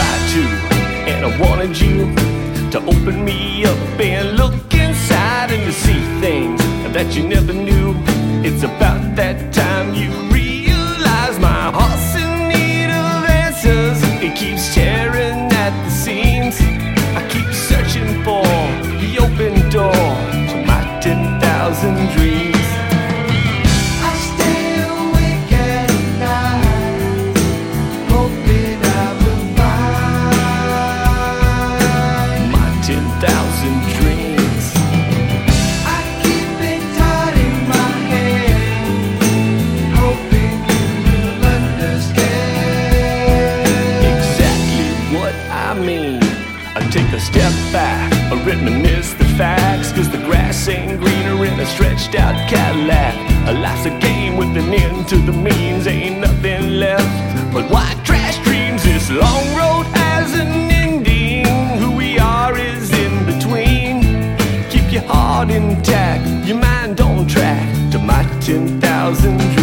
tried to, and I wanted you to open me up and look inside and to see things that you never knew. It's about that time you realize my heart's in need of answers. It keeps tearing at the seams. Step back, I reminisce the facts, cause the grass ain't greener in a stretched out Cadillac. A life's a game with an end to the means, ain't nothing left but white trash dreams. This long road has an ending, who we are is in between. Keep your heart intact, your mind on track to my 10,000 dreams.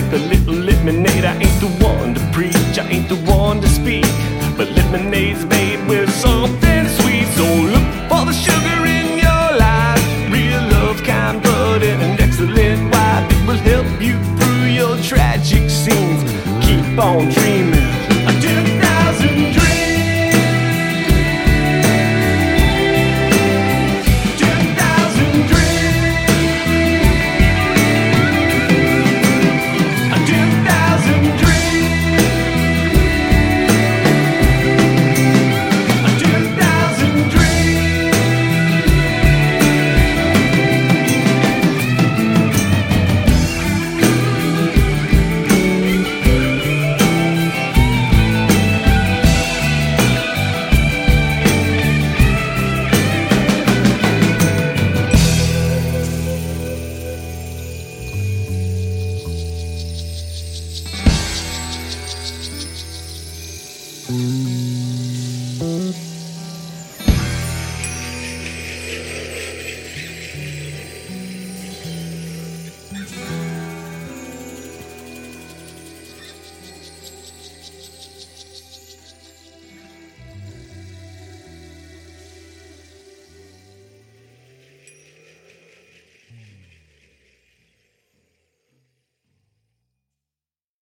Make a little lemonade. I ain't the one to preach, I ain't the